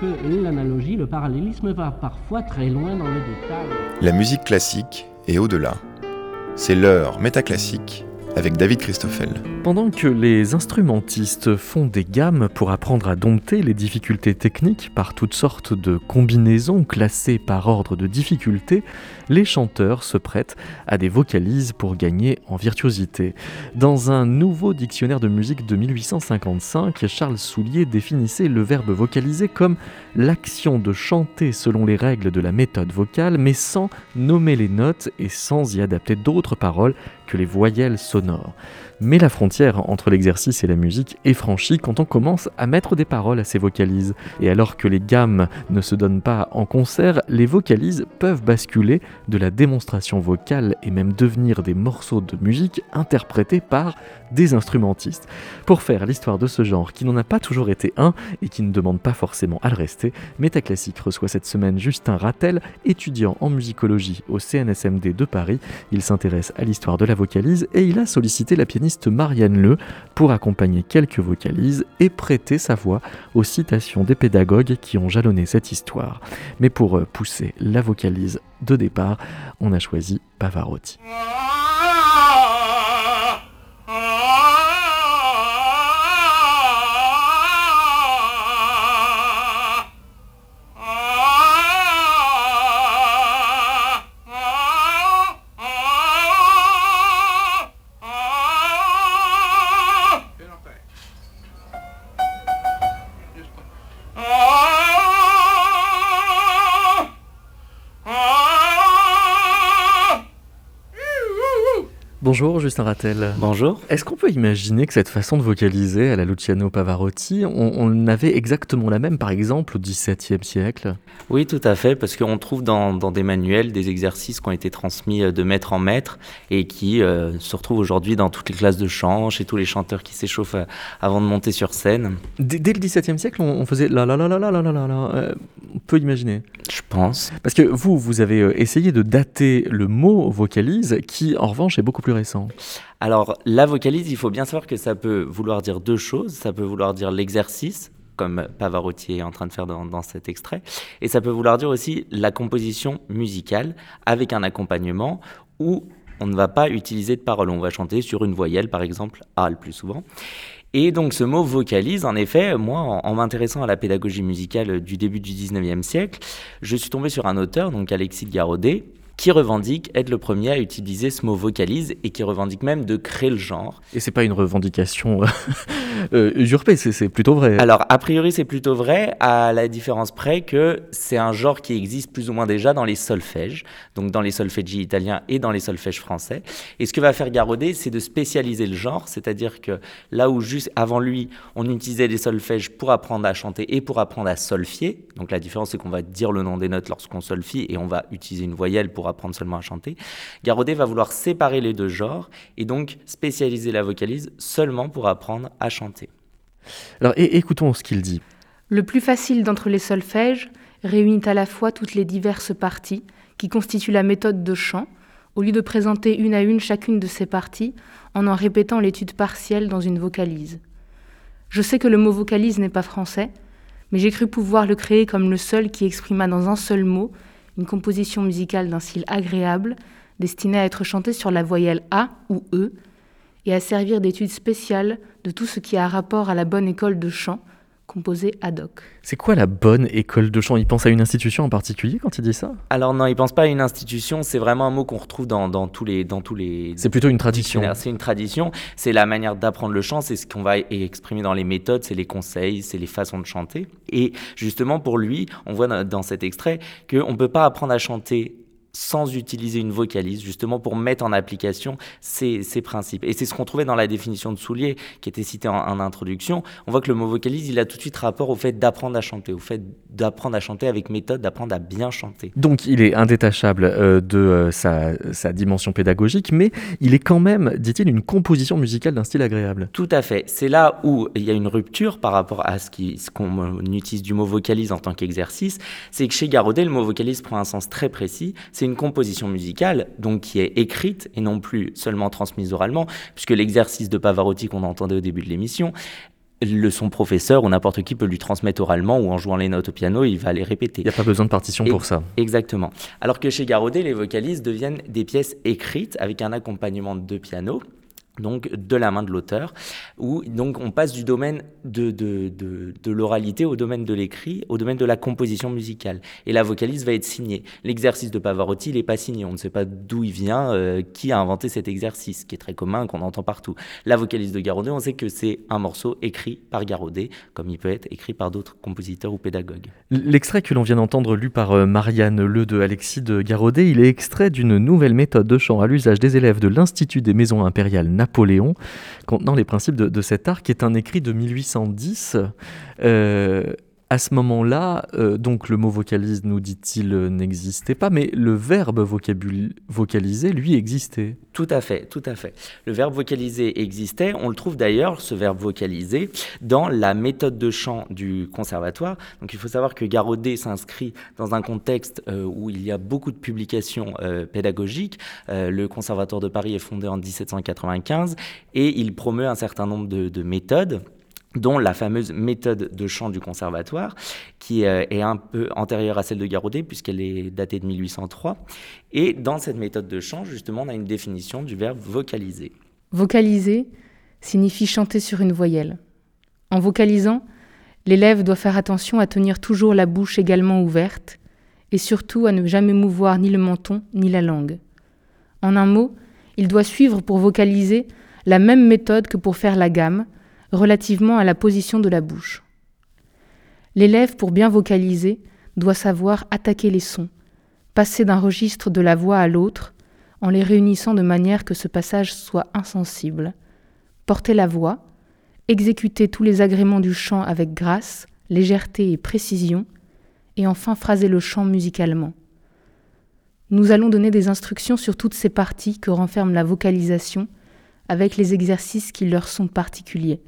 que l'analogie, le parallélisme va parfois très loin dans le détail. La musique classique est au-delà. C'est l'heure métaclassique avec David Christoffel. Pendant que les instrumentistes font des gammes pour apprendre à dompter les difficultés techniques par toutes sortes de combinaisons classées par ordre de difficulté, les chanteurs se prêtent à des vocalises pour gagner en virtuosité. Dans un nouveau dictionnaire de musique de 1855, Charles Soulier définissait le verbe vocaliser comme l'action de chanter selon les règles de la méthode vocale, mais sans nommer les notes et sans y adapter d'autres paroles que les voyelles sonores. Mais la frontière entre l'exercice et la musique est franchie quand on commence à mettre des paroles à ces vocalises. Et alors que les gammes ne se donnent pas en concert, les vocalises peuvent basculer de la démonstration vocale et même devenir des morceaux de musique interprétés par des instrumentistes. Pour faire l'histoire de ce genre qui n'en a pas toujours été un et qui ne demande pas forcément à le rester, Métaclassique reçoit cette semaine Justin Rattel, étudiant en musicologie au CNSMD de Paris. Il s'intéresse à l'histoire de la vocalise et il a sollicité la pianiste Marianne Le pour accompagner quelques vocalises et prêter sa voix aux citations des pédagogues qui ont jalonné cette histoire. Mais pour euh, pousser la vocalise de départ, on a choisi Pavarotti. Bonjour Justin Rattel. Bonjour. Est-ce qu'on peut imaginer que cette façon de vocaliser à la Luciano Pavarotti, on, avait exactement la même par exemple au XVIIe siècle? Oui, tout à fait, parce qu'on trouve dans, des manuels des exercices qui ont été transmis euh, de maître en maître et qui euh, se retrouvent aujourd'hui dans toutes les classes de chant, chez tous les chanteurs qui s'échauffent euh, avant de monter sur scène. Dès, le XVIIe siècle, on, faisait la la la la la la la la. on peut imaginer? Je pense. Parce que vous, vous avez essayé de dater le mot vocalise, qui en revanche est beaucoup plus Alors, la vocalise, il faut bien savoir que ça peut vouloir dire deux choses. Ça peut vouloir dire l'exercice, comme Pavarotti est en train de faire dans, cet extrait, et ça peut vouloir dire aussi la composition musicale avec un accompagnement où on ne va pas utiliser de paroles, on va chanter sur une voyelle, par exemple, A le plus souvent. Et donc ce mot vocalise, en effet, moi, en, m'intéressant à la pédagogie musicale du début du 19e siècle, je suis tombé sur un auteur, donc Alexis Garodet, qui revendique être le premier à utiliser ce mot vocalise et qui revendique même de créer le genre. Et c'est pas une revendication euh, euh, usurpée, c'est plutôt vrai. Alors, a priori, c'est plutôt vrai, à la différence près que c'est un genre qui existe plus ou moins déjà dans les solfèges, donc dans les solfèges italiens et dans les solfèges français. Et ce que va faire Garodet, c'est de spécialiser le genre, c'est-à-dire que là où juste avant lui, on utilisait les solfèges pour apprendre à chanter et pour apprendre à solfier, donc la différence c'est qu'on va dire le nom des notes lorsqu'on solfie et on va utiliser une voyelle pour apprendre seulement à chanter. Garodet va vouloir séparer les deux genres et donc spécialiser la vocalise seulement pour apprendre à chanter. Alors écoutons ce qu'il dit. Le plus facile d'entre les solfèges réunit à la fois toutes les diverses parties qui constituent la méthode de chant, au lieu de présenter une à une chacune de ces parties en en répétant l'étude partielle dans une vocalise. Je sais que le mot vocalise n'est pas français, mais j'ai cru pouvoir le créer comme le seul qui exprima dans un seul mot une composition musicale d'un style agréable, destinée à être chantée sur la voyelle A ou E, et à servir d'étude spéciale de tout ce qui a rapport à la bonne école de chant, composé ad hoc. C'est quoi la bonne école de chant? Il pense à une institution en particulier quand il dit ça? Alors non, il pense pas à une institution, c'est vraiment un mot qu'on retrouve dans, dans, tous les... Dans tous les c'est plutôt une tradition. C'est une tradition, c'est la manière d'apprendre le chant, c'est ce qu'on va exprimer dans les méthodes, c'est les conseils, c'est les façons de chanter. Et justement pour lui, on voit dans cet extrait qu'on ne peut pas apprendre à chanter sans utiliser une vocalise, justement pour mettre en application ces, principes. Et c'est ce qu'on trouvait dans la définition de Soulier, qui était citée en, introduction. On voit que le mot vocalise, il a tout de suite rapport au fait d'apprendre à chanter, au fait d'apprendre à chanter avec méthode, d'apprendre à bien chanter. Donc il est indétachable euh, de euh, sa, dimension pédagogique, mais il est quand même, dit-il, une composition musicale d'un style agréable. Tout à fait. C'est là où il y a une rupture par rapport à ce qu'on utilise du mot vocalise en tant qu'exercice. C'est que chez Garodet, le mot vocalise prend un sens très précis. C'est une composition musicale, donc qui est écrite et non plus seulement transmise oralement, puisque l'exercice de Pavarotti qu'on entendait au début de l'émission, le, son professeur ou n'importe qui peut lui transmettre oralement ou en jouant les notes au piano, il va les répéter. Il n'y a pas besoin de partition pour ça. Exactement. Alors que chez Garodet, les vocalises deviennent des pièces écrites avec un accompagnement de piano donc de la main de l'auteur, où donc on passe du domaine de, de, de, l'oralité au domaine de l'écrit, au domaine de la composition musicale. Et la vocalise va être signée. L'exercice de Pavarotti, il n'est pas signé. On ne sait pas d'où il vient, euh, qui a inventé cet exercice, qui est très commun, qu'on entend partout. La vocalise de Garodet, on sait que c'est un morceau écrit par Garodet, comme il peut être écrit par d'autres compositeurs ou pédagogues. L'extrait que l'on vient d'entendre lu par euh, Marianne Le de Alexis de Garodet, il est extrait d'une nouvelle méthode de chant à l'usage des élèves de l'Institut des Maisons Impériales Napoléon, contenant les principes de, cet art, qui est un écrit de 1810. Euh, à ce moment-là, euh, donc le mot vocalise, nous dit-il, euh, n'existait pas, mais le verbe vocaliser, lui, existait. Tout à fait, tout à fait. Le verbe vocaliser existait. On le trouve d'ailleurs, ce verbe vocaliser, dans la méthode de chant du conservatoire. Donc il faut savoir que Garodet s'inscrit dans un contexte euh, où il y a beaucoup de publications pédagogiques. Le conservatoire de Paris est fondé en 1795 et il promeut un certain nombre de méthodes dont la fameuse méthode de chant du conservatoire, qui euh, est un peu antérieure à celle de Garodet, puisqu'elle est datée de 1803. Et dans cette méthode de chant, justement, on a une définition du verbe vocaliser. Vocaliser signifie chanter sur une voyelle. En vocalisant, l'élève doit faire attention à tenir toujours la bouche également ouverte, et surtout à ne jamais mouvoir ni le menton ni la langue. En un mot, il doit suivre pour vocaliser la même méthode que pour faire la gamme, relativement à la position de la bouche. L'élève, pour bien vocaliser, doit savoir attaquer les sons, passer d'un registre de la voix à l'autre, en les réunissant de manière que ce passage soit insensible, porter la voix, exécuter tous les agréments du chant avec grâce, légèreté et précision, et enfin phraser le chant musicalement. Nous allons donner des instructions sur toutes ces parties que renferme la vocalisation, avec les exercices qui leur sont particuliers.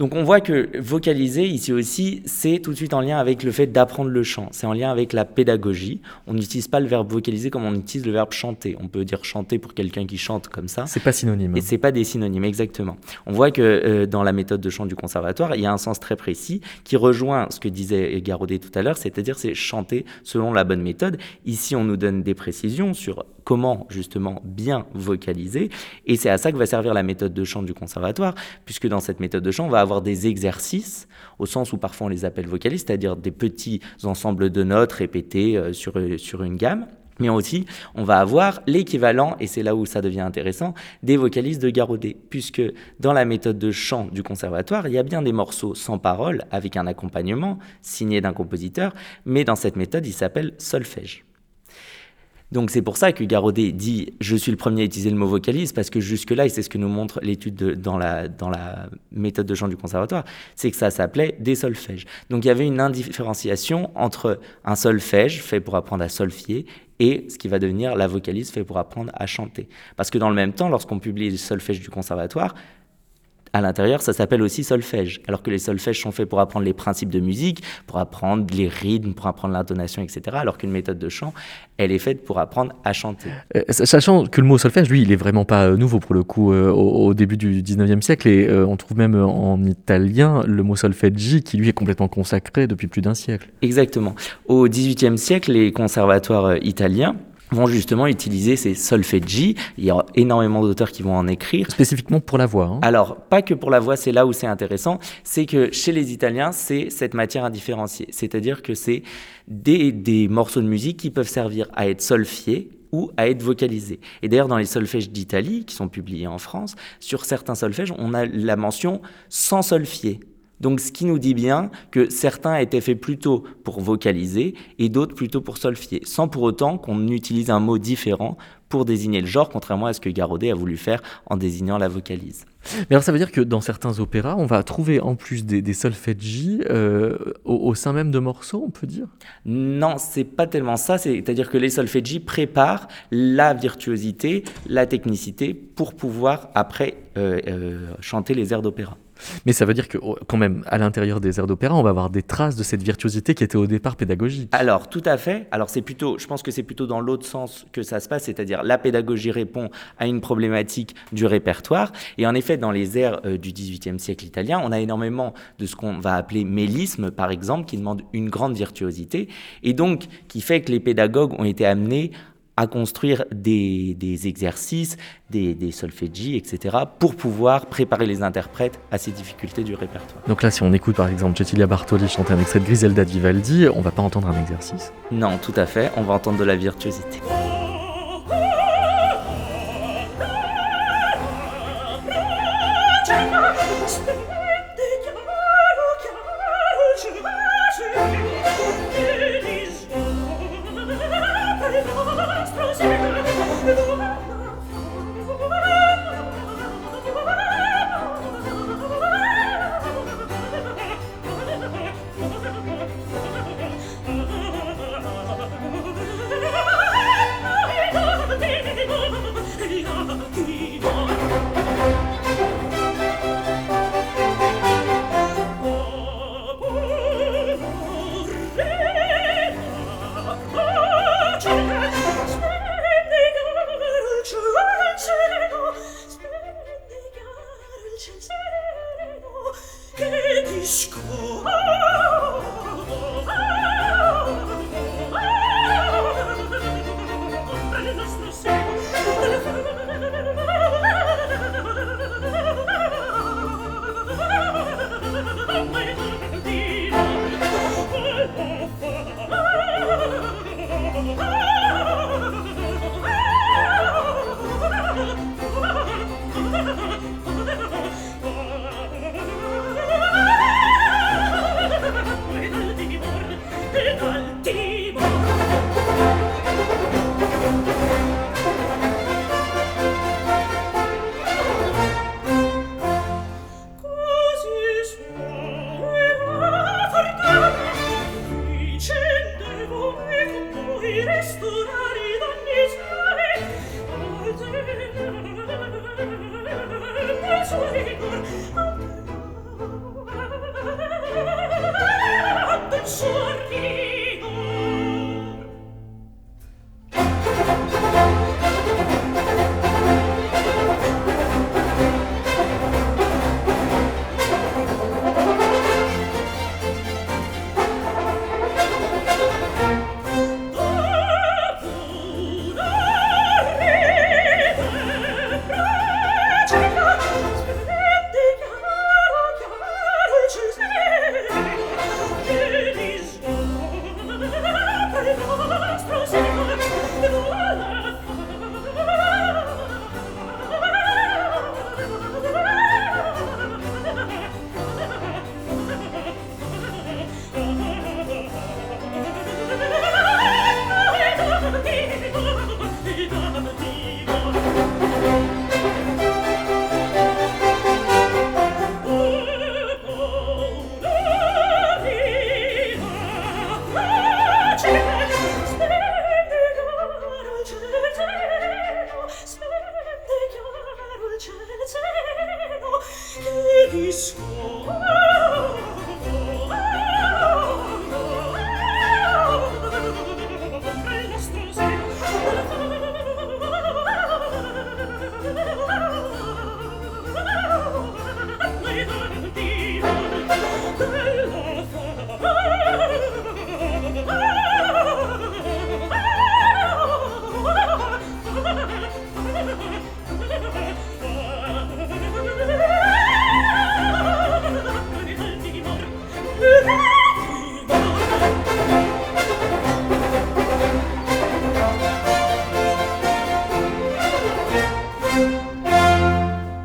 Donc on voit que vocaliser ici aussi, c'est tout de suite en lien avec le fait d'apprendre le chant. C'est en lien avec la pédagogie. On n'utilise pas le verbe vocaliser comme on utilise le verbe chanter. On peut dire chanter pour quelqu'un qui chante comme ça. C'est pas synonyme. Et c'est pas des synonymes, exactement. On voit que euh, dans la méthode de chant du conservatoire, il y a un sens très précis qui rejoint ce que disait Garodet tout à l'heure, c'est-à-dire c'est chanter selon la bonne méthode. Ici, on nous donne des précisions sur comment justement bien vocaliser. Et c'est à ça que va servir la méthode de chant du conservatoire, puisque dans cette méthode de chant, on va avoir des exercices, au sens où parfois on les appelle vocalises, c'est-à-dire des petits ensembles de notes répétés euh, sur, sur une gamme. Mais aussi, on va avoir l'équivalent, et c'est là où ça devient intéressant, des vocalises de Garodet, puisque dans la méthode de chant du conservatoire, il y a bien des morceaux sans parole, avec un accompagnement signé d'un compositeur, mais dans cette méthode, il s'appelle solfège. Donc c'est pour ça que Garodet dit je suis le premier à utiliser le mot vocalise parce que jusque là et c'est ce que nous montre l'étude dans la méthode de chant du conservatoire, c'est que ça s'appelait des solfèges. Donc il y avait une indifférenciation entre un solfège fait pour apprendre à solfier et ce qui va devenir la vocalise fait pour apprendre à chanter. Parce que dans le même temps, lorsqu'on publie les solfèges du conservatoire, à l'intérieur, ça s'appelle aussi solfège. Alors que les solfèges sont faits pour apprendre les principes de musique, pour apprendre les rythmes, pour apprendre l'intonation, etc. Alors qu'une méthode de chant, elle est faite pour apprendre à chanter. Euh, sachant que le mot solfège, lui, il est vraiment pas euh, nouveau pour le coup euh, au, au, début du 19e siècle. Et euh, on trouve même en italien le mot solfeggi qui, lui, est complètement consacré depuis plus d'un siècle. Exactement. Au 18e siècle, les conservatoires italiens vont justement utiliser ces solfeggi. Il y a énormément d'auteurs qui vont en écrire. Spécifiquement pour la voix. Hein. Alors, pas que pour la voix, c'est là où c'est intéressant. C'est que chez les Italiens, c'est cette matière indifférenciée. C'est-à-dire que c'est des, des morceaux de musique qui peuvent servir à être solfiés ou à être vocalisés. Et d'ailleurs, dans les solfèges d'Italie, qui sont publiés en France, sur certains solfèges, on a la mention sans solfier. Donc ce qui nous dit bien que certains étaient faits plutôt pour vocaliser et d'autres plutôt pour solfier, sans pour autant qu'on utilise un mot différent pour désigner le genre, contrairement à ce que Garodet a voulu faire en désignant la vocalise. Mais alors ça veut dire que dans certains opéras, on va trouver en plus des, des solfeggi euh, au, au, sein même de morceaux, on peut dire? Non, c'est pas tellement ça. C'est-à-dire que les solfeggi préparent la virtuosité, la technicité pour pouvoir après euh, euh, chanter les airs d'opéra. Mais ça veut dire que quand même, à l'intérieur des airs d'opéra, on va avoir des traces de cette virtuosité qui était au départ pédagogique. Alors, tout à fait. Alors, c'est plutôt, je pense que c'est plutôt dans l'autre sens que ça se passe, c'est-à-dire la pédagogie répond à une problématique du répertoire. Et en effet, dans les airs euh, du XVIIIe siècle italien, on a énormément de ce qu'on va appeler mélisme, par exemple, qui demande une grande virtuosité, et donc qui fait que les pédagogues ont été amenés à construire des, exercices, des, des solféggi, etc., pour pouvoir préparer les interprètes à ces difficultés du répertoire. Donc là, si on écoute par exemple Cecilia Bartoli chanter un extrait de Griselda Vivaldi, on va pas entendre un exercice? Non, tout à fait, on va entendre de la virtuosité. Ah!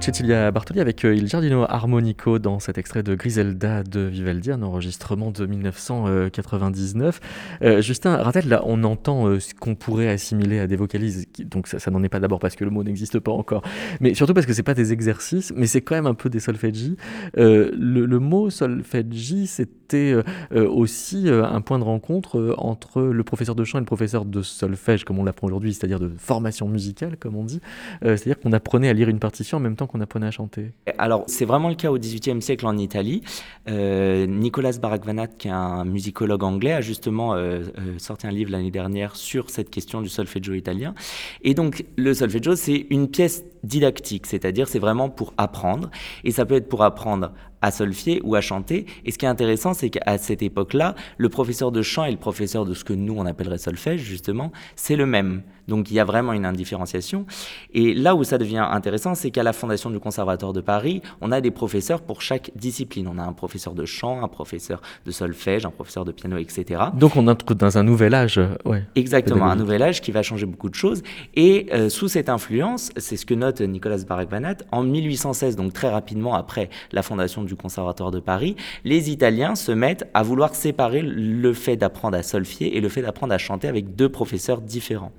Cecilia Bartoli avec euh, Il Giardino Armonico dans cet extrait de Griselda de Vivaldi, un enregistrement de 1999. Euh, Justin Ratel, là, on entend euh, ce qu'on pourrait assimiler à des vocalises, donc ça, n'en est pas d'abord parce que le mot n'existe pas encore, mais surtout parce que c'est pas des exercices, mais c'est quand même un peu des solfeggi. Le, le, mot solfeggi, c'était aussi un point de rencontre entre le professeur de chant et le professeur de solfège, comme on l'apprend aujourd'hui, c'est-à-dire de formation musicale, comme on dit. c'est-à-dire qu'on apprenait à lire une partition en même temps qu'on apprenait à chanter Alors, c'est vraiment le cas au XVIIIe siècle en Italie. Euh, Nicolas Barakvanat, qui est un musicologue anglais, a justement euh, euh, sorti un livre l'année dernière sur cette question du solfeggio italien. Et donc, le solfeggio, c'est une pièce didactique, c'est-à-dire c'est vraiment pour apprendre. Et ça peut être pour apprendre à solfier ou à chanter. Et ce qui est intéressant, c'est qu'à cette époque-là, le professeur de chant et le professeur de ce que nous, on appellerait solfège, justement, c'est le même. Donc il y a vraiment une indifférenciation. Et là où ça devient intéressant, c'est qu'à la Fondation du Conservatoire de Paris, on a des professeurs pour chaque discipline. On a un professeur de chant, un professeur de solfège, un professeur de piano, etc. Donc on entre dans un nouvel âge. Ouais, Exactement, un nouvel âge qui va changer beaucoup de choses. Et euh, sous cette influence, c'est ce que note Nicolas Barakvanat, en 1816, donc très rapidement après la fondation du Conservatoire de Paris, les Italiens se mettent à vouloir séparer le fait d'apprendre à solfier et le fait d'apprendre à chanter avec deux professeurs différents.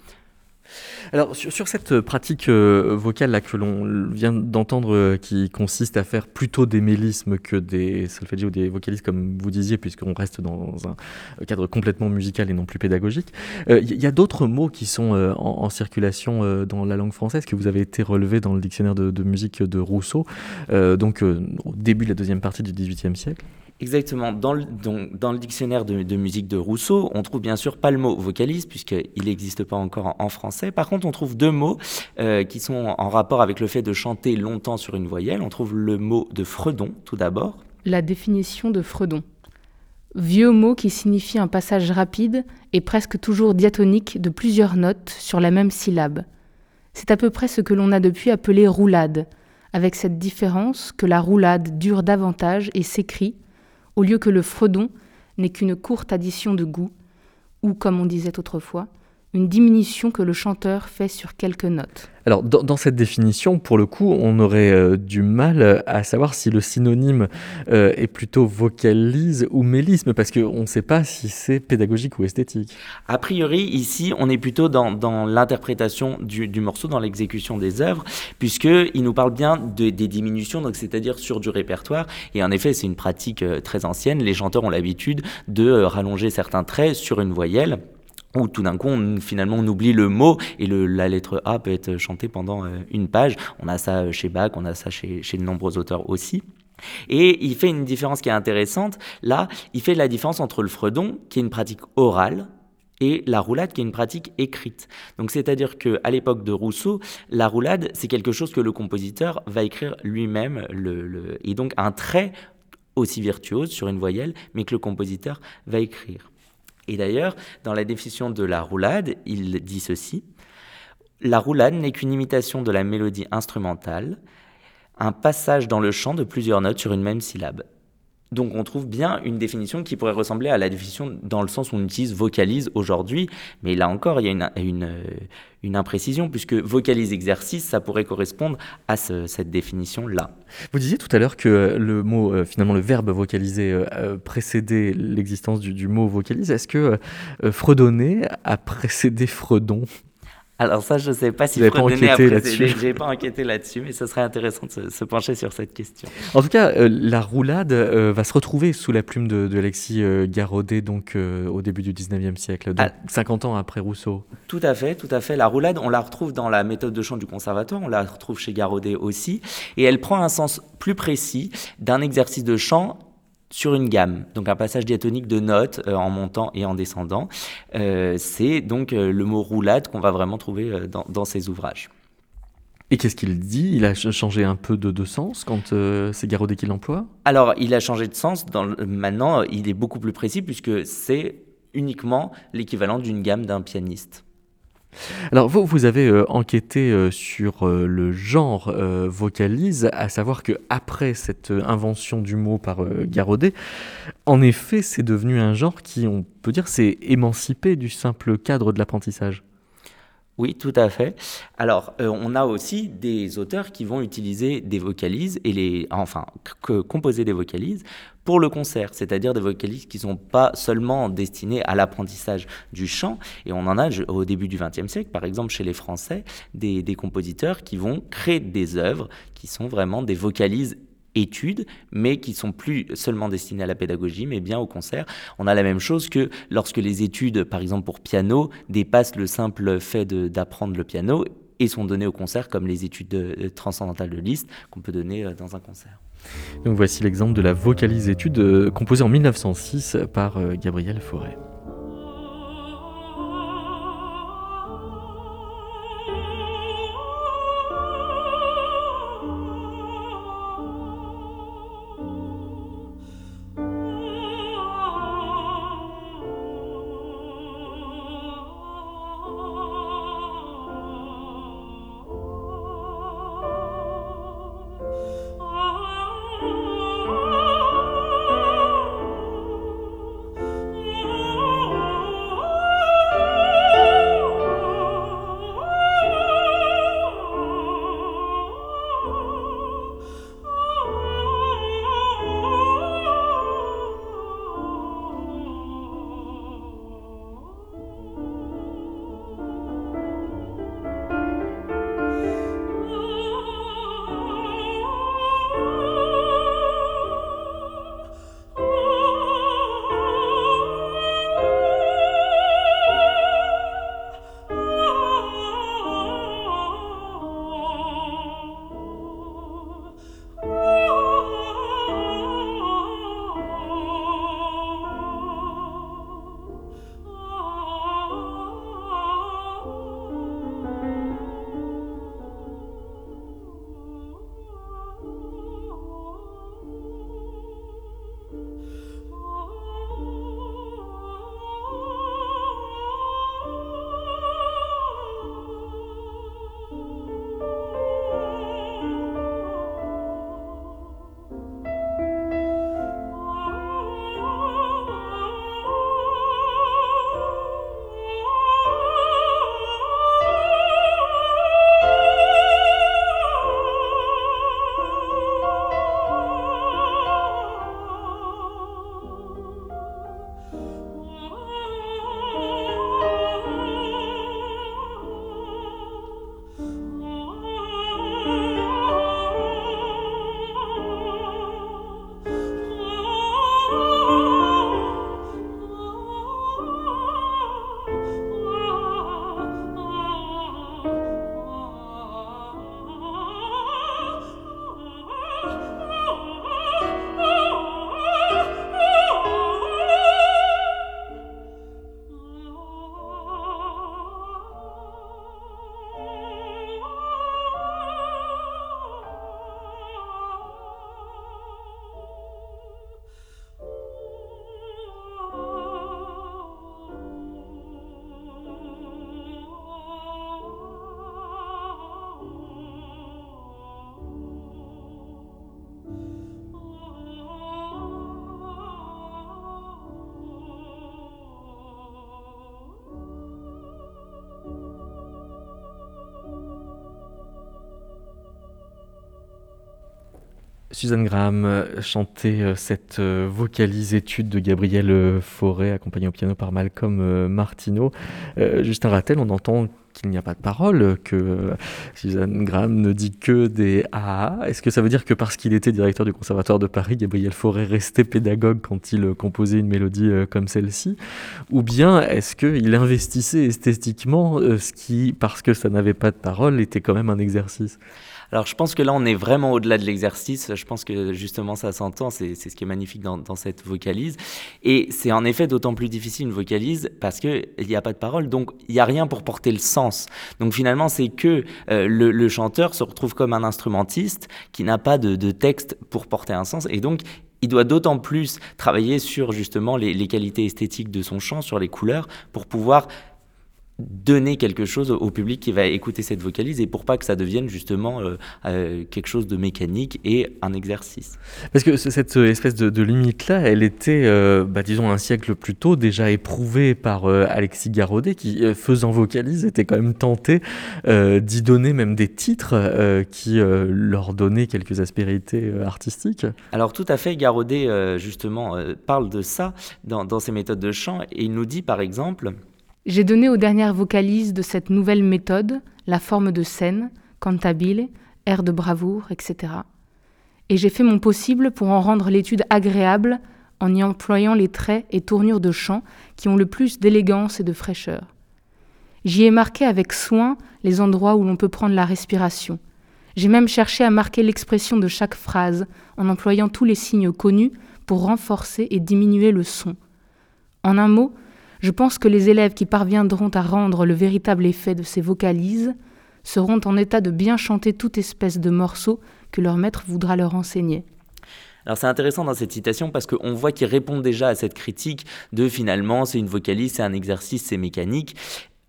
Alors sur, cette pratique euh, vocale là que l'on vient d'entendre, euh, qui consiste à faire plutôt des mélismes que des solfèges ou des vocalistes, comme vous disiez, puisqu'on reste dans un cadre complètement musical et non plus pédagogique, il euh, y a d'autres mots qui sont en, circulation dans la langue française que vous avez été relevé dans le dictionnaire de, de musique de Rousseau, donc au début de la deuxième partie du XVIIIe siècle? Exactement. Dans le, dans le dictionnaire de, musique de Rousseau, on trouve bien sûr pas le mot vocalise, puisqu'il n'existe pas encore en, français. Par contre, on trouve deux mots euh, qui sont en rapport avec le fait de chanter longtemps sur une voyelle. On trouve le mot de fredon, tout d'abord. La définition de fredon. Vieux mot qui signifie un passage rapide et presque toujours diatonique de plusieurs notes sur la même syllabe. C'est à peu près ce que l'on a depuis appelé roulade, avec cette différence que la roulade dure davantage et s'écrit au lieu que le fredon n'est qu'une courte addition de goût, ou, comme on disait autrefois, une diminution que le chanteur fait sur quelques notes. Alors, dans, cette définition, pour le coup, on aurait euh, du mal à savoir si le synonyme euh, est plutôt vocalise ou mélisme, parce qu'on ne sait pas si c'est pédagogique ou esthétique. A priori, ici, on est plutôt dans, l'interprétation du, morceau, dans l'exécution des œuvres, puisqu'il nous parle bien des diminutions, donc c'est-à-dire sur du répertoire. Et en effet, c'est une pratique euh, très ancienne. Les chanteurs ont l'habitude de rallonger certains traits sur une voyelle où tout d'un coup, finalement, on oublie le mot et la lettre A peut être chantée pendant euh, une page. On a ça chez Bach, on a ça chez, de nombreux auteurs aussi. Et il fait une différence qui est intéressante. Là, il fait la différence entre le fredon, qui est une pratique orale, et la roulade qui est une pratique écrite. Donc c'est-à-dire que à l'époque de Rousseau, la roulade c'est quelque chose que le compositeur va écrire lui-même et donc un trait aussi virtuose sur une voyelle mais que le compositeur va écrire. Et d'ailleurs, dans la définition de la roulade, il dit ceci. La roulade n'est qu'une imitation de la mélodie instrumentale, un passage dans le chant de plusieurs notes sur une même syllabe. Donc on trouve bien une définition qui pourrait ressembler à la définition dans le sens où on utilise vocalise aujourd'hui, mais là encore il y a une, une imprécision puisque vocalise exercice, ça pourrait correspondre à cette définition-là. Vous disiez tout à l'heure que le mot, euh, finalement le verbe vocaliser euh, euh, précédait l'existence du, du, mot vocalise. Est-ce que fredonner a précédé fredon? Alors ça, je ne sais pas si Fredonnet pas enquêté là-dessus. J'ai pas enquêté là-dessus, mais ce serait intéressant de se, pencher sur cette question. En tout cas, euh, la roulade euh, va se retrouver sous la plume de, Alexis euh, Garaudet, donc au début du 19e siècle, donc 50 ah. ans après Rousseau. Tout à fait, tout à fait. La roulade, on la retrouve dans la méthode de chant du conservatoire, on la retrouve chez Garaudet aussi, et elle prend un sens plus précis d'un exercice de chant sur une gamme, donc un passage diatonique de notes euh, en montant et en descendant. Euh, c'est donc euh, le mot roulade qu'on va vraiment trouver dans, dans, ces ouvrages. Et qu'est-ce qu'il dit? Il a changé un peu de, de sens quand c'est Garaudet qui l'emploie? Alors, il a changé de sens. Dans maintenant, il est beaucoup plus précis puisque c'est uniquement l'équivalent d'une gamme d'un pianiste. Alors vous, vous avez euh, enquêté euh, sur euh, le genre vocalise, à savoir que après cette invention du mot par Garaudet, en effet, c'est devenu un genre qui, on peut dire, s'est émancipé du simple cadre de l'apprentissage. Oui, tout à fait. Alors, on a aussi des auteurs qui vont utiliser des vocalises et les, enfin, composer des vocalises pour le concert, c'est-à-dire des vocalistes qui ne sont pas seulement destinés à l'apprentissage du chant, et on en a au début du XXe siècle, par exemple chez les Français, des, des compositeurs qui vont créer des œuvres qui sont vraiment des vocalises études, mais qui sont plus seulement destinées à la pédagogie, mais bien au concert. On a la même chose que lorsque les études, par exemple pour piano, dépassent le simple fait d'apprendre le piano, et sont données au concert, comme les études transcendantales de Liszt qu'on peut donner dans un concert. Donc voici l'exemple de la vocalise étude composée en 1906 par Gabriel Fauré. Suzanne Graham euh, chantait euh, cette euh, vocalise étude de Gabriel Fauré, accompagnée au piano par Malcolm Martineau. Justin Rattel, on entend qu'il n'y a pas de parole, que Suzanne Graham ne dit que des ah. Est-ce que ça veut dire que parce qu'il était directeur du Conservatoire de Paris, Gabriel Fauré restait pédagogue quand il composait une mélodie comme celle-ci? Ou bien est-ce qu'il investissait esthétiquement ce qui, parce que ça n'avait pas de parole, était quand même un exercice? Alors je pense que là on est vraiment au-delà de l'exercice, je pense que justement ça s'entend, c'est ce qui est magnifique dans, cette vocalise. Et c'est en effet d'autant plus difficile une vocalise parce qu'il n'y a pas de parole, donc il n'y a rien pour porter le sens. Donc finalement c'est que euh, le, chanteur se retrouve comme un instrumentiste qui n'a pas de, texte pour porter un sens, et donc il doit d'autant plus travailler sur justement les, les, qualités esthétiques de son chant, sur les couleurs, pour pouvoir donner quelque chose au public qui va écouter cette vocalise et pour pas que ça devienne justement euh, euh, quelque chose de mécanique et un exercice. Parce que cette espèce de, limite-là, elle était, euh, bah, disons, un siècle plus tôt déjà éprouvée par Alexis Garaudet qui, faisant vocalise, était quand même tenté d'y donner même des titres qui leur donnaient quelques aspérités artistiques. Alors tout à fait, Garaudet justement parle de ça dans, dans ses méthodes de chant et il nous dit par exemple... J'ai donné aux dernières vocalises de cette nouvelle méthode la forme de scène, cantabile, air de bravoure, etc. Et j'ai fait mon possible pour en rendre l'étude agréable en y employant les traits et tournures de chant qui ont le plus d'élégance et de fraîcheur. J'y ai marqué avec soin les endroits où l'on peut prendre la respiration. J'ai même cherché à marquer l'expression de chaque phrase en employant tous les signes connus pour renforcer et diminuer le son. En un mot, je pense que les élèves qui parviendront à rendre le véritable effet de ces vocalises seront en état de bien chanter toute espèce de morceau que leur maître voudra leur enseigner. Alors c'est intéressant dans cette citation parce qu'on voit qu'il répond déjà à cette critique de finalement c'est une vocalise, c'est un exercice, c'est mécanique.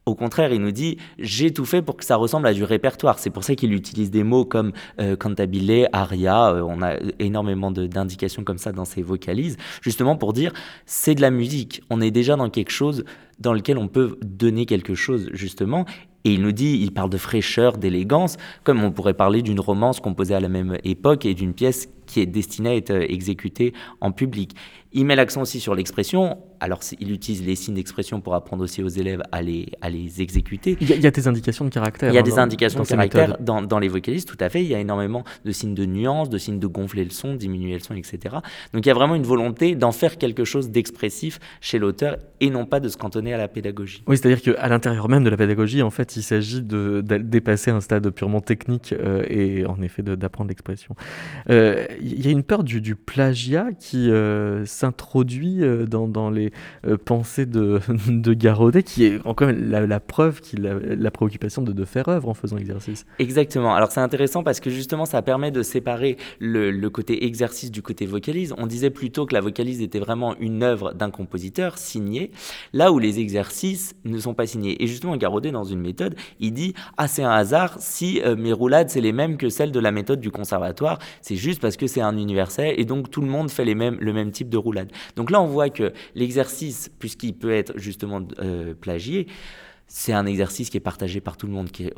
Au contraire, il nous dit j'ai tout fait pour que ça ressemble à du répertoire. C'est pour ça qu'il utilise des mots comme euh, cantabile, aria. Euh, on a énormément d'indications comme ça dans ses vocalises, justement pour dire c'est de la musique. On est déjà dans quelque chose dans lequel on peut donner quelque chose justement. Et il nous dit, il parle de fraîcheur, d'élégance, comme on pourrait parler d'une romance composée à la même époque et d'une pièce qui est destinée à être exécutée en public. Il met l'accent aussi sur l'expression. Alors, il utilise les signes d'expression pour apprendre aussi aux élèves à les, à les exécuter. Il y, a, des indications de caractère. Il y a des indications de caractère dans, dans, les vocalises, tout à fait. Il y a énormément de signes de nuance, de signes de gonfler le son, diminuer le son, etc. Donc, il y a vraiment une volonté d'en faire quelque chose d'expressif chez l'auteur et non pas de se cantonner à la pédagogie. Oui, c'est-à-dire qu'à l'intérieur même de la pédagogie, en fait, il s'agit de, dépasser un stade purement technique euh, et en effet d'apprendre l'expression. Euh, il y a une peur du, du plagiat qui euh, s'introduit dans, dans, les euh, pensées de, de Garaudet, qui est encore la, la preuve qu'il a la préoccupation de, de, faire œuvre en faisant exercice. Exactement. Alors c'est intéressant parce que justement ça permet de séparer le, le, côté exercice du côté vocalise. On disait plutôt que la vocalise était vraiment une œuvre d'un compositeur signé, là où les exercices ne sont pas signés. Et justement Garaudet dans une méthode, il dit ah c'est un hasard si euh, mes roulades c'est les mêmes que celles de la méthode du conservatoire. C'est juste parce que c'est un universel et donc tout le monde fait les mêmes, le même type de roulade. Donc là, on voit que l'exercice, puisqu'il peut être justement euh, plagié, c'est un exercice qui est partagé par tout le monde, qui,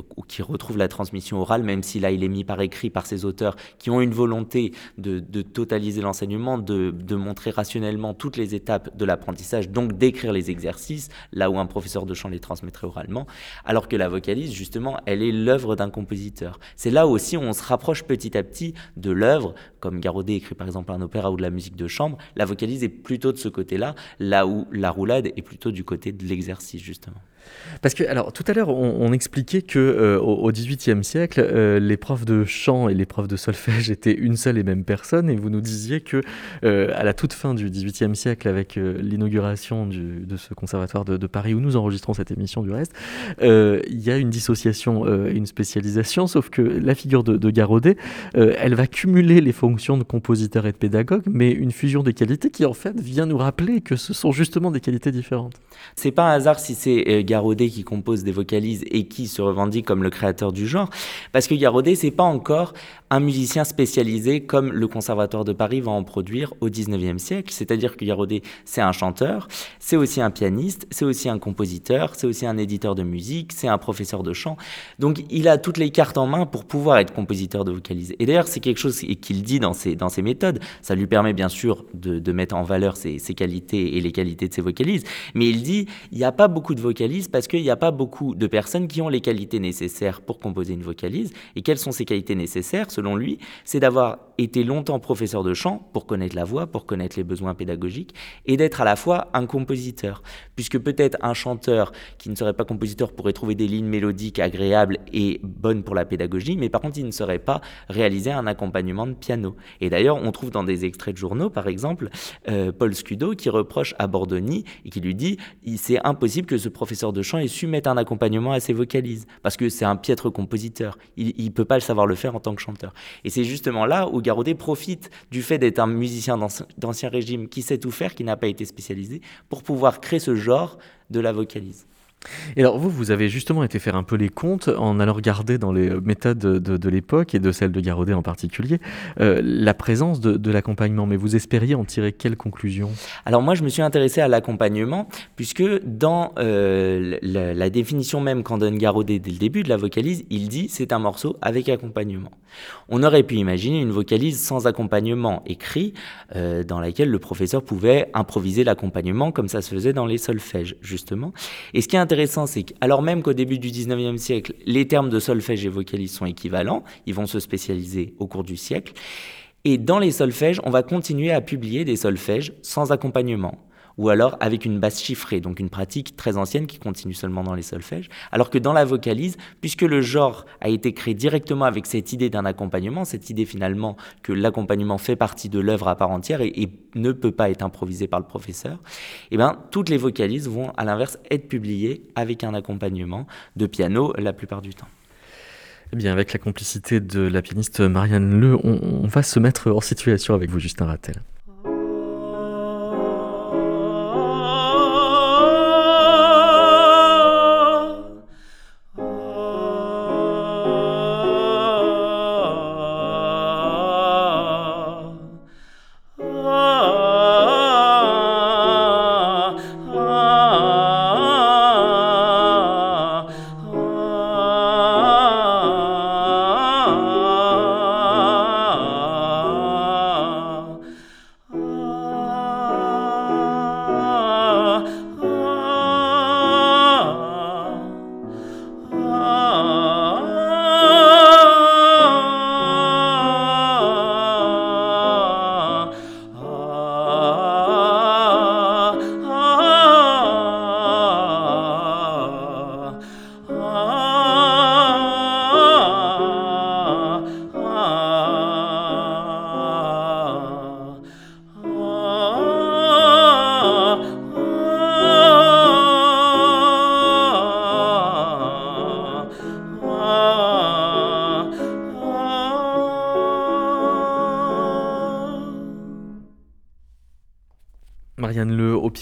retrouve la transmission orale, même si là il est mis par écrit par ces auteurs qui ont une volonté de, totaliser l'enseignement, de, montrer rationnellement toutes les étapes de l'apprentissage, donc d'écrire les exercices, là où un professeur de chant les transmettrait oralement, alors que la vocalise, justement, elle est l'œuvre d'un compositeur. C'est là aussi où on se rapproche petit à petit de l'œuvre, comme Garaudet écrit par exemple un opéra ou de la musique de chambre, la vocalise est plutôt de ce côté-là, là où la roulade est plutôt du côté de l'exercice, justement. Parce que, alors, tout à l'heure, on, expliquait que euh, au XVIIIe siècle, euh, les profs de chant et les profs de solfège étaient une seule et même personne, et vous nous disiez que, euh, à la toute fin du XVIIIe siècle, avec l'inauguration de ce conservatoire de, Paris où nous enregistrons cette émission du reste, il y a une dissociation et une spécialisation, sauf que la figure de, de Garaudet, elle va cumuler les fonctions de compositeur et de pédagogue, mais une fusion des qualités qui, en fait, vient nous rappeler que ce sont justement des qualités différentes. C'est pas un hasard si c'est Garaudet qui compose des vocalises et qui se revendique comme le créateur du genre, parce que Garaudet, c'est pas encore un musicien spécialisé comme le Conservatoire de Paris va en produire au 19e siècle, c'est-à-dire que Garaudet, c'est un chanteur, c'est aussi un pianiste, c'est aussi un compositeur, c'est aussi un éditeur de musique, c'est un professeur de chant, donc il a toutes les cartes en main pour pouvoir être compositeur de vocalises. Et d'ailleurs, c'est quelque chose qu'il dit dans ses, dans ses méthodes, ça lui permet bien sûr de, de mettre en valeur ses, ses qualités et les qualités de ses vocalises, mais il dit, il n'y a pas beaucoup de vocalises parce qu'il n'y a pas beaucoup de personnes qui ont les qualités nécessaires pour composer une vocalise. Et quelles sont ces qualités nécessaires, selon lui C'est d'avoir été longtemps professeur de chant pour connaître la voix, pour connaître les besoins pédagogiques, et d'être à la fois un compositeur. Puisque peut-être un chanteur qui ne serait pas compositeur pourrait trouver des lignes mélodiques agréables et bonnes pour la pédagogie, mais par contre il ne saurait pas réaliser un accompagnement de piano. Et d'ailleurs, on trouve dans des extraits de journaux, par exemple, euh, Paul Scudo qui reproche à Bordoni et qui lui dit c'est impossible que ce professeur de chant ait su mettre un accompagnement à ses vocalises, parce que c'est un piètre compositeur. Il ne peut pas le savoir le faire en tant que chanteur. Et c'est justement là où Garaudet profite du fait d'être un musicien d'ancien régime qui sait tout faire, qui n'a pas été spécialisé, pour pouvoir créer ce genre de la vocalise. Et alors vous, vous avez justement été faire un peu les comptes en allant regarder dans les méthodes de, l'époque et de celle de Garaudet en particulier euh, la présence de, l'accompagnement. Mais vous espériez en tirer quelles conclusions Alors moi, je me suis intéressé à l'accompagnement puisque dans euh, la, définition même qu'en donne Garaudet dès le début de la vocalise, il dit c'est un morceau avec accompagnement. On aurait pu imaginer une vocalise sans accompagnement écrit euh, dans laquelle le professeur pouvait improviser l'accompagnement comme ça se faisait dans les solfèges justement. Et ce qui est c'est qu'alors même qu'au début du 19e siècle, les termes de solfège et vocalise sont équivalents, ils vont se spécialiser au cours du siècle. Et dans les solfèges, on va continuer à publier des solfèges sans accompagnement. Ou alors avec une basse chiffrée, donc une pratique très ancienne qui continue seulement dans les solfèges, alors que dans la vocalise, puisque le genre a été créé directement avec cette idée d'un accompagnement, cette idée finalement que l'accompagnement fait partie de l'œuvre à part entière et, ne peut pas être improvisé par le professeur, eh bien, toutes les vocalises vont à l'inverse être publiées avec un accompagnement de piano la plupart du temps. Eh bien, avec la complicité de la pianiste Marianne Le, on, va se mettre en situation avec vous, Justin Rattel.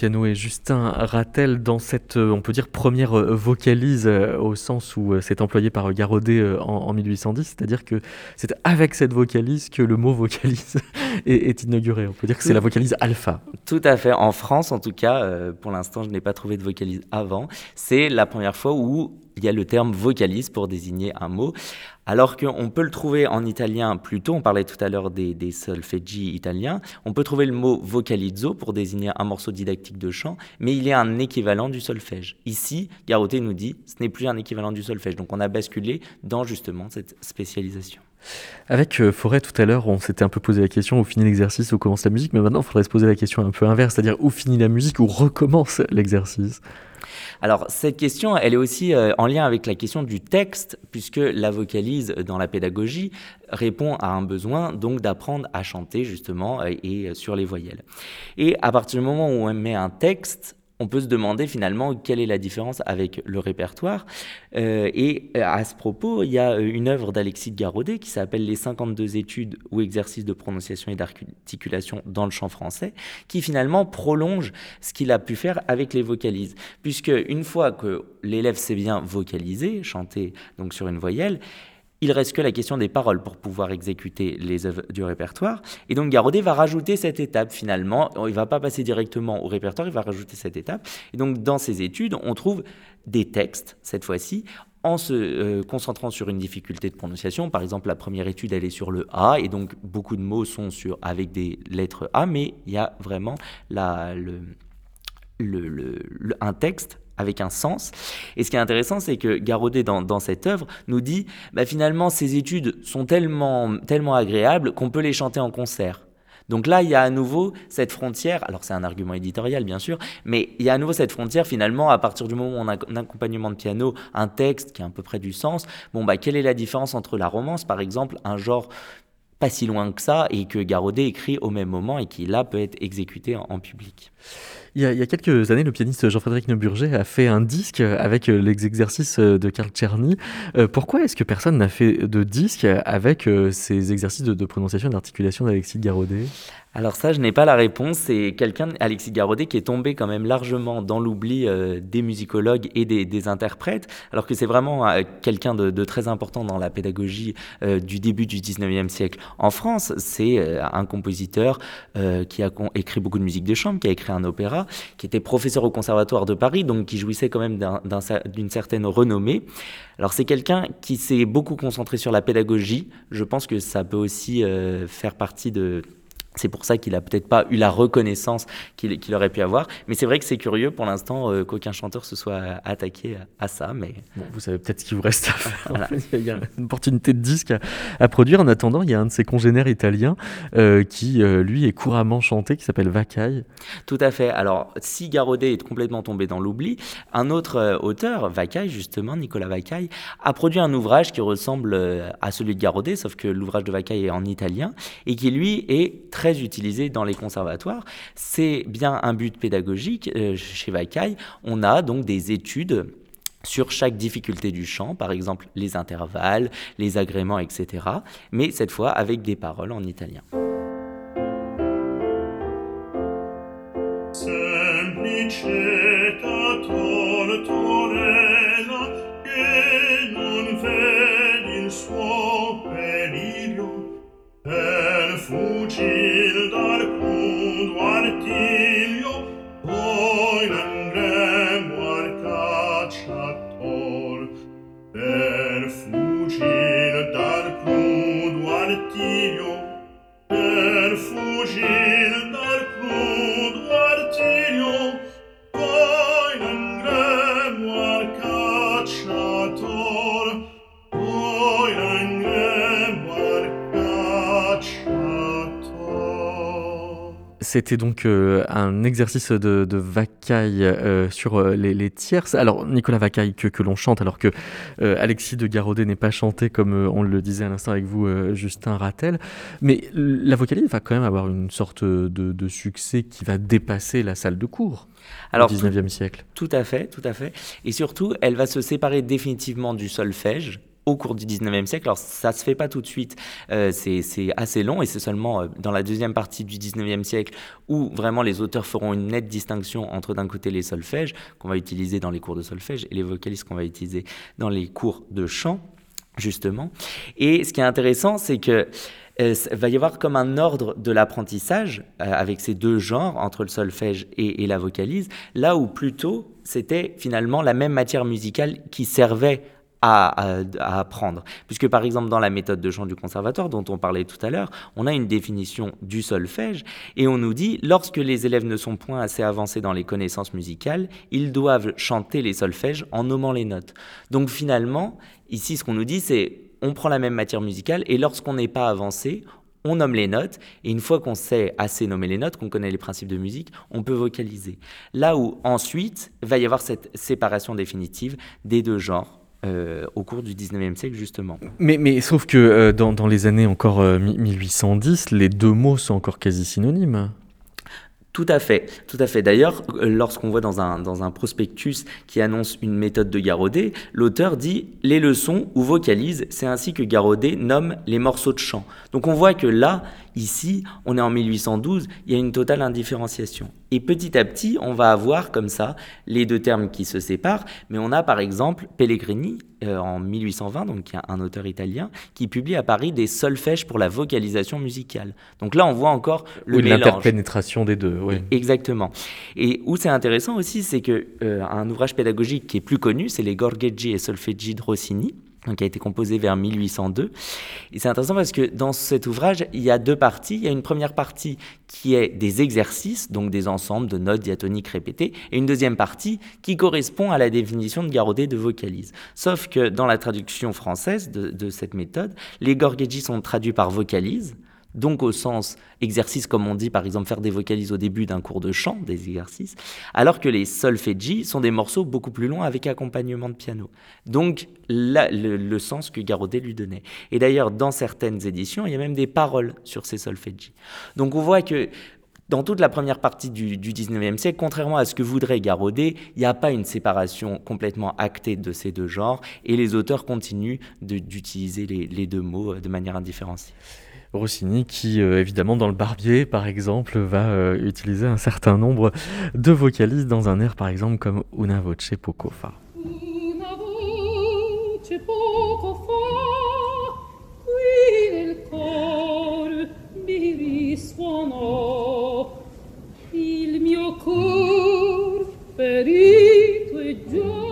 Et Justin Rattel dans cette, euh, on peut dire, première euh, vocalise euh, au sens où c'est employé par Garaudet en, 1810, c'est-à-dire que c'est avec cette vocalise que le mot vocalise est, inauguré. On peut dire que c'est la vocalise alpha. Tout à fait. En France, en tout cas, pour l'instant, je n'ai pas trouvé de vocalise avant. C'est la première fois où il y a le terme vocalise pour désigner un mot, alors qu'on peut le trouver en italien plutôt, on parlait tout à l'heure des, des solfeggi italiens, on peut trouver le mot vocalizzo pour désigner un morceau didactique de chant, mais il a un équivalent du solfège. Ici, Garoté nous dit, ce n'est plus un équivalent du solfège, donc on a basculé dans justement cette spécialisation. Avec euh, Forêt tout à l'heure, on s'était un peu posé la question où finit l'exercice, où commence la musique, mais maintenant il faudrait se poser la question un peu inverse, c'est-à-dire où finit la musique, où recommence l'exercice? Alors cette question, elle est aussi euh, en lien avec la question du texte, puisque la vocalise dans la pédagogie répond à un besoin donc d'apprendre à chanter justement euh, et sur les voyelles. Et à partir du moment où on met un texte, on peut se demander finalement quelle est la différence avec le répertoire. Euh, et euh, à ce propos, il y a euh, une œuvre d'Alexis Garaudet qui s'appelle Les 52 études ou exercices de prononciation et d'articulation dans le chant français, qui finalement prolonge ce qu'il a pu faire avec les vocalises. Puisque une fois que l'élève sait bien vocaliser, chanter donc sur une voyelle, il reste que la question des paroles pour pouvoir exécuter les œuvres du répertoire. Et donc Garaudet va rajouter cette étape finalement. Il va pas passer directement au répertoire, il va rajouter cette étape. Et donc dans ces études, on trouve des textes, cette fois-ci, en se euh, concentrant sur une difficulté de prononciation. Par exemple, la première étude, elle est sur le A, et donc beaucoup de mots sont sur, avec des lettres A, mais il y a vraiment un texte avec un sens. Et ce qui est intéressant, c'est que Garaudet, dans, cette œuvre, nous dit, bah, finalement, ces études sont tellement, tellement agréables qu'on peut les chanter en concert. Donc là, il y a à nouveau cette frontière, alors c'est un argument éditorial bien sûr, mais il y a à nouveau cette frontière finalement à partir du moment où on a un accompagnement de piano, un texte qui a à peu près du sens, bon bah quelle est la différence entre la romance par exemple, un genre pas si loin que ça et que Garaudet écrit au même moment et qui là peut être exécuté en public? Il y, a, quelques années, le pianiste Jean-Frédéric Neuburger a fait un disque avec euh, les exercices euh, de Karl Czerny. Euh, pourquoi est-ce que personne n'a fait de disque avec ces exercices de, prononciation et d'articulation d'Alexis Garaudet? Alors ça, je n'ai pas la réponse. C'est quelqu'un, Alexis Garaudet, qui est tombé quand même largement dans l'oubli euh, des musicologues et des, interprètes, alors que c'est vraiment euh, quelqu'un de, très important dans la pédagogie euh, du début du 19e siècle. En France, c'est un compositeur qui a écrit beaucoup de musique de chambre, qui a écrit un opéra, qui était professeur au Conservatoire de Paris, donc qui jouissait quand même d'une certaine renommée. Alors c'est quelqu'un qui s'est beaucoup concentré sur la pédagogie. Je pense que ça peut aussi faire partie de C'est pour ça qu'il a peut-être pas eu la reconnaissance qu'il aurait pu avoir. Mais c'est vrai que c'est curieux pour l'instant euh, qu'aucun chanteur se soit attaqué à, ça. Mais vous savez peut-être ce qu'il vous reste à faire. il y a une opportunité de disque à, produire. En attendant, il y a un de ses congénères italiens euh, qui, euh, lui, est couramment chanté, qui s'appelle Vacaille. Tout à fait. Alors, si Garodet est complètement tombé dans l'oubli, un autre auteur, Vacaille, justement, Nicolas Vacaille, a produit un ouvrage qui ressemble à celui de Garodet, sauf que l'ouvrage de Vacaille est en italien et qui, lui, est très très utilisé dans les conservatoires. C'est bien un but pédagogique. Euh, chez Vacaille, on a donc des études sur chaque difficulté du chant, par exemple les intervalles, les agréments, etc. Mais cette fois avec des paroles en italien. she C'était donc euh, un exercice de, Vacaille euh, sur euh, les, tierces. Alors, Nicolas Vacaille, que, que l'on chante, alors que Alexis de Garodet n'est pas chanté, comme on le disait à l'instant avec vous, Justin Rattel. Mais la vocalise va quand même avoir une sorte de, succès qui va dépasser la salle de cours. Alors, au 19e siècle. Tout à fait, tout à fait. Et surtout, elle va se séparer définitivement du solfège au cours du 19e siècle. Alors ça se fait pas tout de suite, euh, c'est assez long et c'est seulement euh, dans la deuxième partie du 19e siècle où vraiment les auteurs feront une nette distinction entre d'un côté les solfèges qu'on va utiliser dans les cours de solfège et les vocalistes qu'on va utiliser dans les cours de chant justement. Et ce qui est intéressant, c'est que euh, va y avoir comme un ordre de l'apprentissage avec ces deux genres, entre le solfège et, et la vocalise, là où plutôt c'était finalement la même matière musicale qui servait à, apprendre. Puisque par exemple dans la méthode de chant du conservatoire dont on parlait tout à l'heure, on a une définition du solfège et on nous dit lorsque les élèves ne sont point assez avancés dans les connaissances musicales, ils doivent chanter les solfèges en nommant les notes. Donc finalement, ici ce qu'on nous dit c'est on prend la même matière musicale et lorsqu'on n'est pas avancé, on nomme les notes, et une fois qu'on sait assez nommer les notes, qu'on connaît les principes de musique, on peut vocaliser. Là où ensuite va y avoir cette séparation définitive des deux genres, euh, au cours du 19e siècle justement. Mais, mais sauf que euh, dans, dans, les années encore 1810, euh, les deux mots sont encore quasi synonymes. Tout à fait, tout à fait. D'ailleurs, lorsqu'on voit dans un, dans un prospectus qui annonce une méthode de Garodet, l'auteur dit les leçons ou vocalise, c'est ainsi que Garodet nomme les morceaux de chant. Donc on voit que là, Ici, on est en 1812, il y a une totale indifférenciation. Et petit à petit, on va avoir comme ça les deux termes qui se séparent, mais on a par exemple Pellegrini euh, en 1820, donc un auteur italien, qui publie à Paris des solfèges pour la vocalisation musicale. Donc là, on voit encore le oui, L'interpénétration des deux, oui. Exactement. Et où c'est intéressant aussi, c'est que euh, un ouvrage pédagogique qui est plus connu, c'est les Gorgheggi et Solfeggi de Rossini, qui a été composé vers 1802. Et c'est intéressant parce que dans cet ouvrage, il y a deux parties. Il y a une première partie qui est des exercices, donc des ensembles de notes diatoniques répétées, et une deuxième partie qui correspond à la définition de Garodet de vocalise. Sauf que dans la traduction française de, cette méthode, les gorgheggi sont traduits par vocalise, donc au sens exercice comme on dit par exemple faire des vocalises au début d'un cours de chant, des exercices, alors que les solfeggi sont des morceaux beaucoup plus longs avec accompagnement de piano. Donc le, sens que Garodet lui donnait. Et d'ailleurs dans certaines éditions, il y a même des paroles sur ces solfeggi. Donc on voit que dans toute la première partie du, du 19e siècle, contrairement à ce que voudrait Garodet, il n'y a pas une séparation complètement actée de ces deux genres et les auteurs continuent d'utiliser les, les deux mots de manière indifférenciée. Rossini qui, euh, évidemment, dans le Barbier, par exemple, va euh, utiliser un certain nombre de vocalises dans un air, par exemple, comme Una voce poco fa. E già,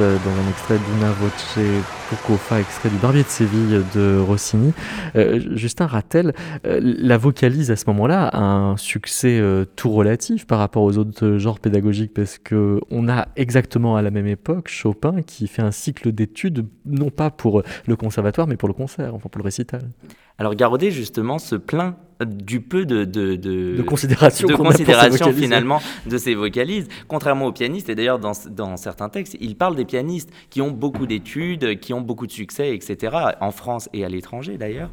euh, dans un extrait d'Una Voce Pocofa, extrait du Barbier de Séville de Rossini. Euh, Justin Rattel, euh, la vocalise à ce moment-là a un succès tout relatif par rapport aux autres genres pédagogiques parce que on a exactement à la même époque Chopin qui fait un cycle d'études non pas pour le conservatoire mais pour le concert, enfin pour le récital. Alors Garodet justement se plaint du peu de, de, de, considération, de considération finalement de ces vocalises, contrairement aux pianistes, et d'ailleurs dans, dans, certains textes, il parle des pianistes qui ont beaucoup d'études, qui ont beaucoup de succès, etc., en France et à l'étranger d'ailleurs,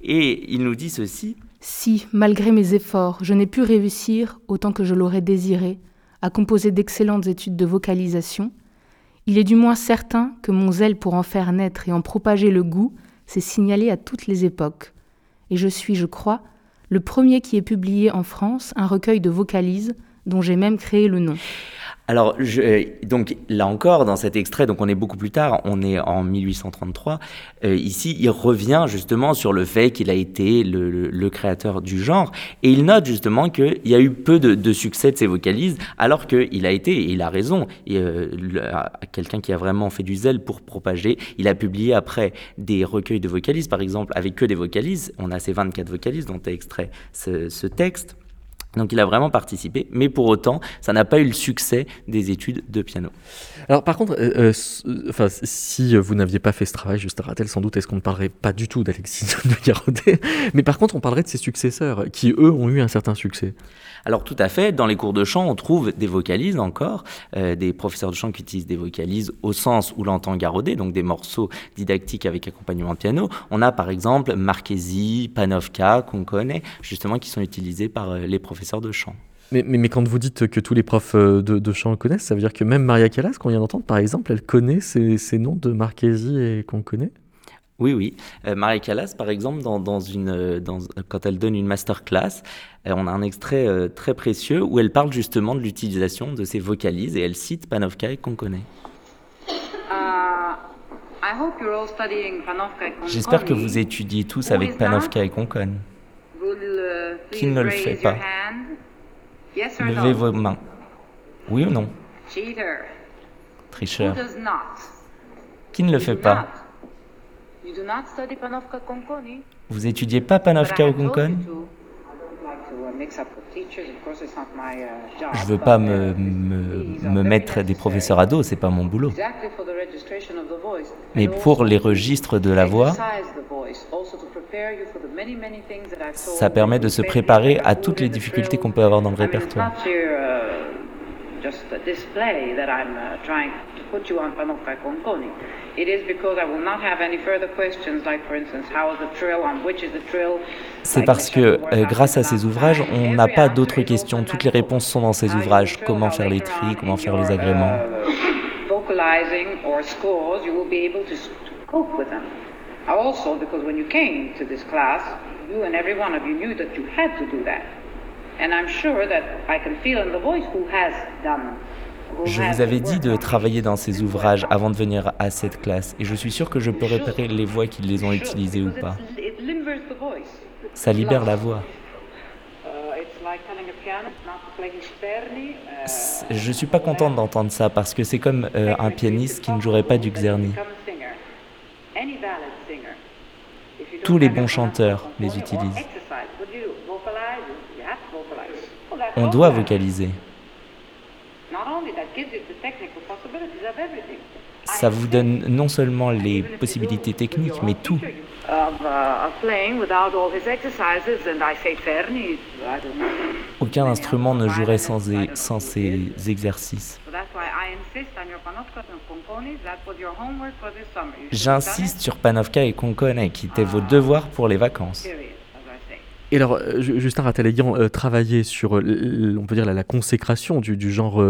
et il nous dit ceci. Si, malgré mes efforts, je n'ai pu réussir, autant que je l'aurais désiré, à composer d'excellentes études de vocalisation, il est du moins certain que mon zèle pour en faire naître et en propager le goût s'est signalé à toutes les époques. Et je suis, je crois, le premier qui ait publié en France un recueil de vocalises dont j'ai même créé le nom. Alors, je, euh, donc là encore, dans cet extrait, donc on est beaucoup plus tard, on est en 1833. Euh, ici, il revient justement sur le fait qu'il a été le, le, créateur du genre, et il note justement qu'il y a eu peu de, de, succès de ses vocalises, alors qu'il a été, et il a raison, euh, quelqu'un qui a vraiment fait du zèle pour propager. Il a publié après des recueils de vocalises, par exemple, avec que des vocalises. On a ces 24 vocalises dont est extrait ce, ce texte. Donc il a vraiment participé, mais pour autant, ça n'a pas eu le succès des études de piano. Alors par contre, euh, euh, euh, si vous n'aviez pas fait ce travail, juste à Rattel, sans doute, est-ce qu'on ne parlerait pas du tout d'Alexis de Garodet Mais par contre, on parlerait de ses successeurs, qui eux ont eu un certain succès. Alors tout à fait, dans les cours de chant, on trouve des vocalises encore, des professeurs de chant qui utilisent des vocalises au sens où l'entend Garodet, donc des morceaux didactiques avec accompagnement de piano. On a par exemple Marchesi, Panovka, qu'on connaît, justement, qui sont utilisés par les professeurs de chant. Mais, mais, quand vous dites que tous les profs de, de chant connaissent, ça veut dire que même Maria Callas, qu'on vient d'entendre, par exemple, elle connaît ces, ces noms de Marchesi et qu'on connaît? Oui, oui. Euh, Maria Callas, par exemple, dans, dans une, dans, quand elle donne une masterclass, euh, on a un extrait euh, très précieux où elle parle justement de l'utilisation de ces vocalises et elle cite Panovka et Konkone. J'espère que vous étudiez tous avec Panovka et Konkone. Qui ne le fait pas? Levez vos mains. Oui ou non? Tricheur. Qui ne le fait pas? Vous étudiez pas Panovka ou Konkone je veux pas me, me, me mettre des professeurs à dos, c'est pas mon boulot. Mais pour les registres de la voix, ça permet de se préparer à toutes les difficultés qu'on peut avoir dans le répertoire. uh, trying to put you on Panofka Conconi. It is because I will not have any further questions, like for instance, how is the trill, on which is the trill. C'est parce que euh, grâce à ces ouvrages, on n'a pas d'autres questions. Toutes les réponses sont dans ces ouvrages. Comment faire les tris, comment faire les agréments? Uh, vocalizing or scores, you will be able to cope with them. Also, because when you came to this class, you and every one of you knew that you had to do that. Je vous avais dit de travailler dans ces ouvrages avant de venir à cette classe, et je suis sûr que je peux repérer les voix qui les ont utilisées ou pas. Ça libère la voix. Je ne suis pas contente d'entendre ça parce que c'est comme euh, un pianiste qui ne jouerait pas du Czerny. Tous les bons chanteurs les utilisent. On doit vocaliser. Ça vous donne non seulement les possibilités techniques, mais tout. Aucun instrument ne jouerait sans, sans ces exercices. J'insiste sur Panovka et Konkone, qui étaient vos devoirs pour les vacances. Et alors, euh, Justin Rattel-Ayant euh, travaillé sur, euh, on peut dire, la, consécration du, genre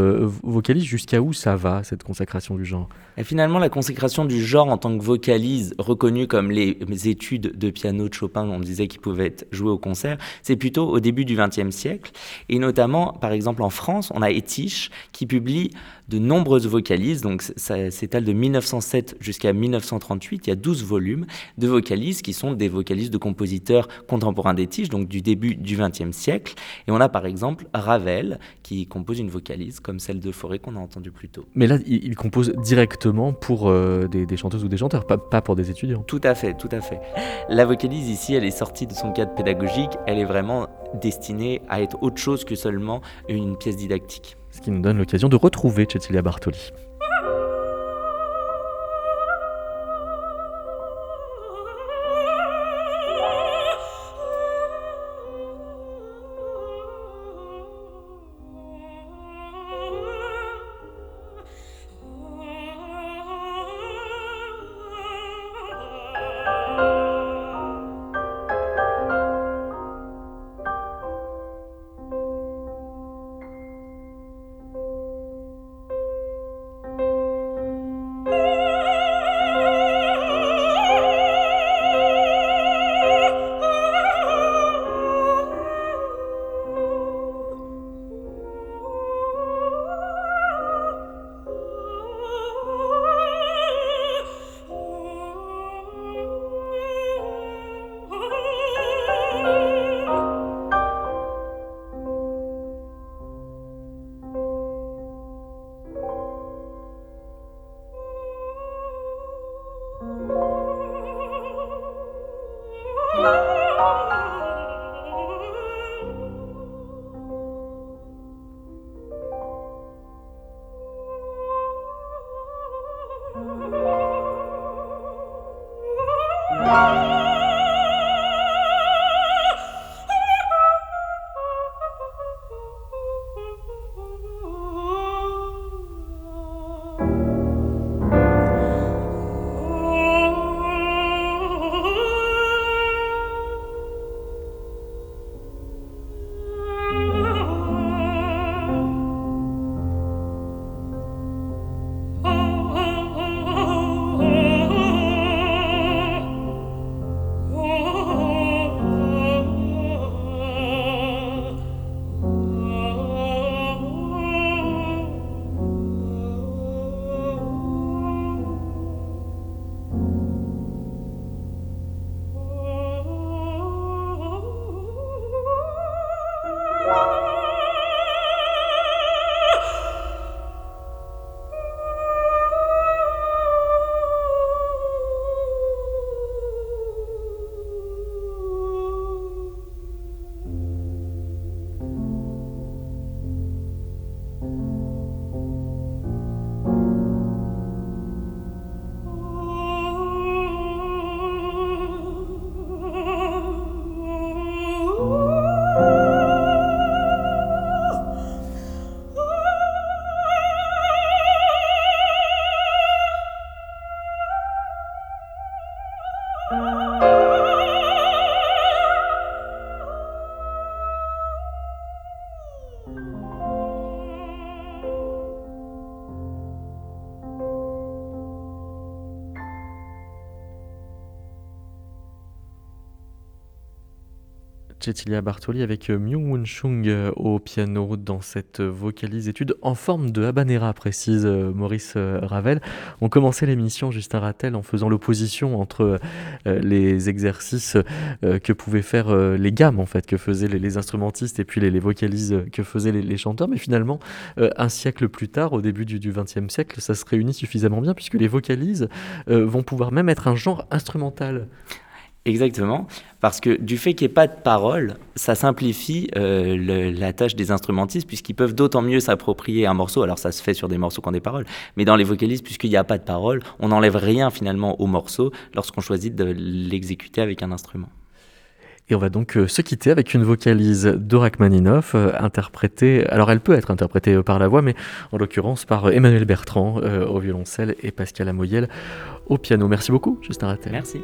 vocaliste, jusqu'à où ça va, cette consécration du genre? Et finalement, la consécration du genre en tant que vocalise, reconnue comme les, études de piano de Chopin, on disait qu'ils pouvaient être joués au concert, c'est plutôt au début du XXe siècle. Et notamment, par exemple, en France, on a Etiche qui publie de nombreuses vocalises, donc ça s'étale de 1907 jusqu'à 1938, il y a 12 volumes de vocalises qui sont des vocalises de compositeurs contemporains des tiges, donc du début du XXe siècle. Et on a par exemple Ravel qui compose une vocalise comme celle de Forêt qu'on a entendue plus tôt. Mais là, il, compose directement pour euh, des, chanteuses ou des chanteurs, pas, pas pour des étudiants. Tout à fait, tout à fait. La vocalise ici, elle est sortie de son cadre pédagogique, elle est vraiment destinée à être autre chose que seulement une pièce didactique qui nous donne l'occasion de retrouver Cecilia Bartoli. Cecilia Bartoli avec euh, Myung-Woon Chung euh, au piano dans cette vocalise étude en forme de habanera, précise euh, Maurice Ravel. On commençait l'émission, Justin Rattel, en faisant l'opposition entre les exercices que pouvaient faire les gammes, en fait, que faisaient les, instrumentistes et puis les, vocalises que faisaient les, chanteurs. Mais finalement, un siècle plus tard, au début du XXe siècle, ça se réunit suffisamment bien puisque les vocalises vont pouvoir même être un genre instrumental. Exactement, parce que du fait qu'il n'y ait pas de parole, ça simplifie euh, la tâche des instrumentistes, puisqu'ils peuvent d'autant mieux s'approprier un morceau. Alors ça se fait sur des morceaux qui ont des paroles, mais dans les vocalistes, puisqu'il n'y a pas de parole, on n'enlève rien finalement au morceau lorsqu'on choisit de l'exécuter avec un instrument. Et on va donc euh, se quitter avec une vocalise d'Orakmaninov, euh, interprétée, alors elle peut être interprétée par la voix, mais en l'occurrence par Emmanuel Bertrand au violoncelle et Pascal Amoyel au piano. Merci beaucoup, Justin Rattel. Merci.